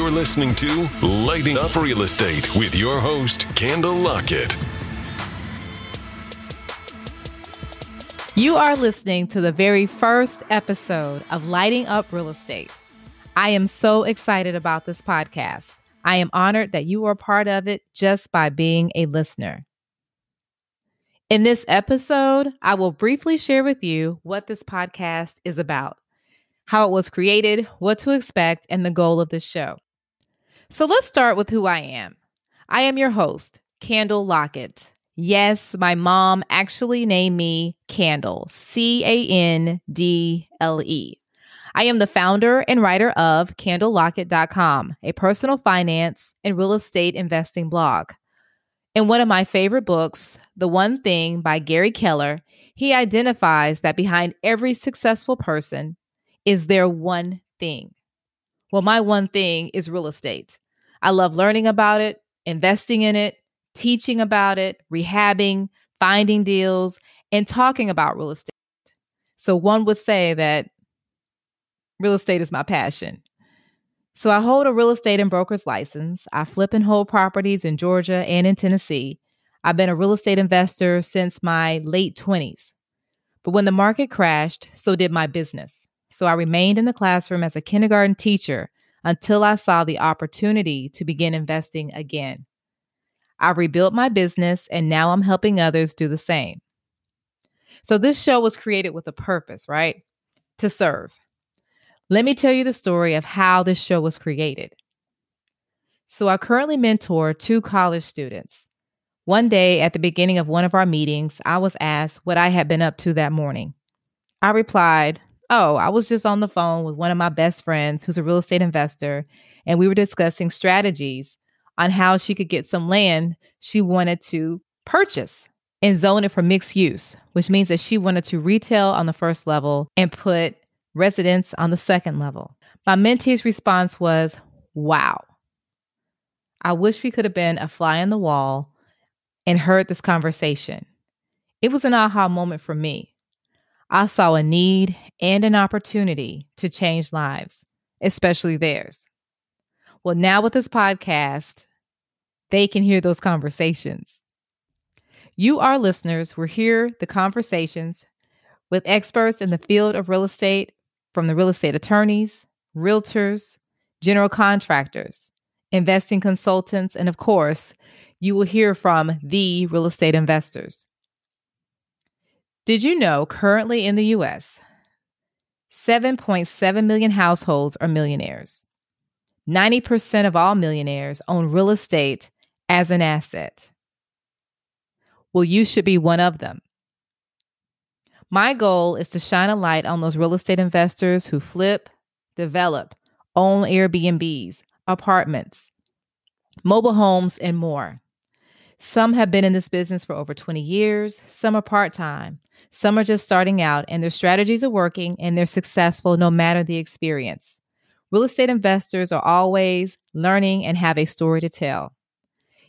You're listening to Lighting Up Real Estate with your host, Candle Lockett. You are listening to the very first episode of Lighting Up Real Estate. I am so excited about this podcast. I am honored that you are part of it just by being a listener. In this episode, I will briefly share with you what this podcast is about how it was created, what to expect, and the goal of this show. So let's start with who I am. I am your host, Candle Lockett. Yes, my mom actually named me Candle, C A N D L E. I am the founder and writer of candlelockett.com, a personal finance and real estate investing blog. In one of my favorite books, The One Thing by Gary Keller, he identifies that behind every successful person is there one thing? Well, my one thing is real estate. I love learning about it, investing in it, teaching about it, rehabbing, finding deals, and talking about real estate. So one would say that real estate is my passion. So I hold a real estate and broker's license. I flip and hold properties in Georgia and in Tennessee. I've been a real estate investor since my late 20s. But when the market crashed, so did my business. So I remained in the classroom as a kindergarten teacher until I saw the opportunity to begin investing again. I rebuilt my business and now I'm helping others do the same. So this show was created with a purpose, right? To serve. Let me tell you the story of how this show was created. So I currently mentor two college students. One day at the beginning of one of our meetings, I was asked what I had been up to that morning. I replied, Oh, I was just on the phone with one of my best friends who's a real estate investor, and we were discussing strategies on how she could get some land she wanted to purchase and zone it for mixed use, which means that she wanted to retail on the first level and put residents on the second level. My mentee's response was, Wow. I wish we could have been a fly on the wall and heard this conversation. It was an aha moment for me I saw a need and an opportunity to change lives, especially theirs. Well, now with this podcast, they can hear those conversations. You, our listeners, will hear the conversations with experts in the field of real estate from the real estate attorneys, realtors, general contractors, investing consultants, and of course, you will hear from the real estate investors. Did you know currently in the US, 7.7 million households are millionaires? 90% of all millionaires own real estate as an asset. Well, you should be one of them. My goal is to shine a light on those real estate investors who flip, develop, own Airbnbs, apartments, mobile homes, and more. Some have been in this business for over 20 years, some are part time, some are just starting out, and their strategies are working and they're successful no matter the experience. Real estate investors are always learning and have a story to tell.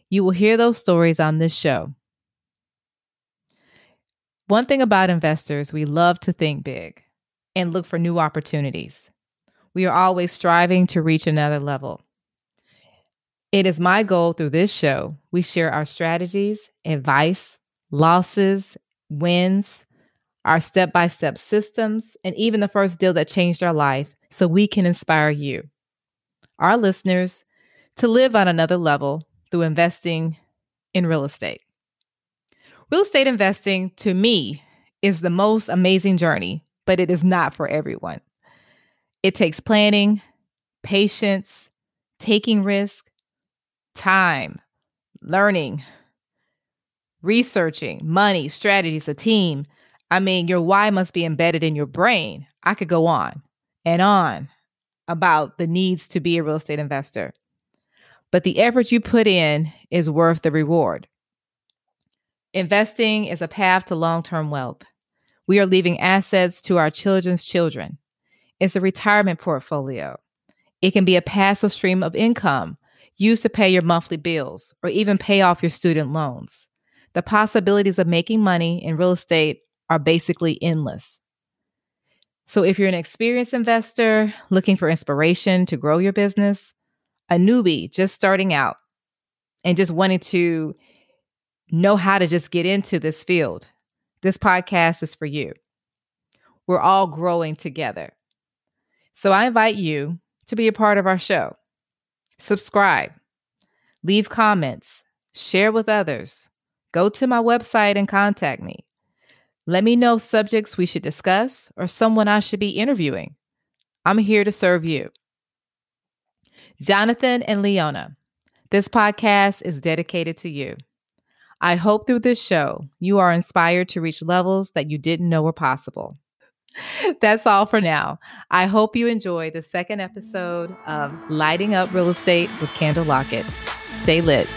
You will hear those stories on this show. One thing about investors, we love to think big and look for new opportunities. We are always striving to reach another level. It is my goal through this show, we share our strategies, advice, losses, wins, our step by step systems, and even the first deal that changed our life so we can inspire you, our listeners, to live on another level through investing in real estate. Real estate investing, to me, is the most amazing journey, but it is not for everyone. It takes planning, patience, taking risk, time, learning, researching, money, strategies, a team. I mean, your why must be embedded in your brain. I could go on and on about the needs to be a real estate investor. But the effort you put in is worth the reward. Investing is a path to long term wealth. We are leaving assets to our children's children. It's a retirement portfolio. It can be a passive stream of income used to pay your monthly bills or even pay off your student loans. The possibilities of making money in real estate are basically endless. So, if you're an experienced investor looking for inspiration to grow your business, a newbie just starting out and just wanting to know how to just get into this field, this podcast is for you. We're all growing together. So I invite you to be a part of our show. Subscribe, leave comments, share with others. Go to my website and contact me. Let me know subjects we should discuss or someone I should be interviewing. I'm here to serve you. Jonathan and Leona, this podcast is dedicated to you. I hope through this show you are inspired to reach levels that you didn't know were possible. That's all for now. I hope you enjoy the second episode of Lighting Up Real Estate with Candle Lockett. Stay lit.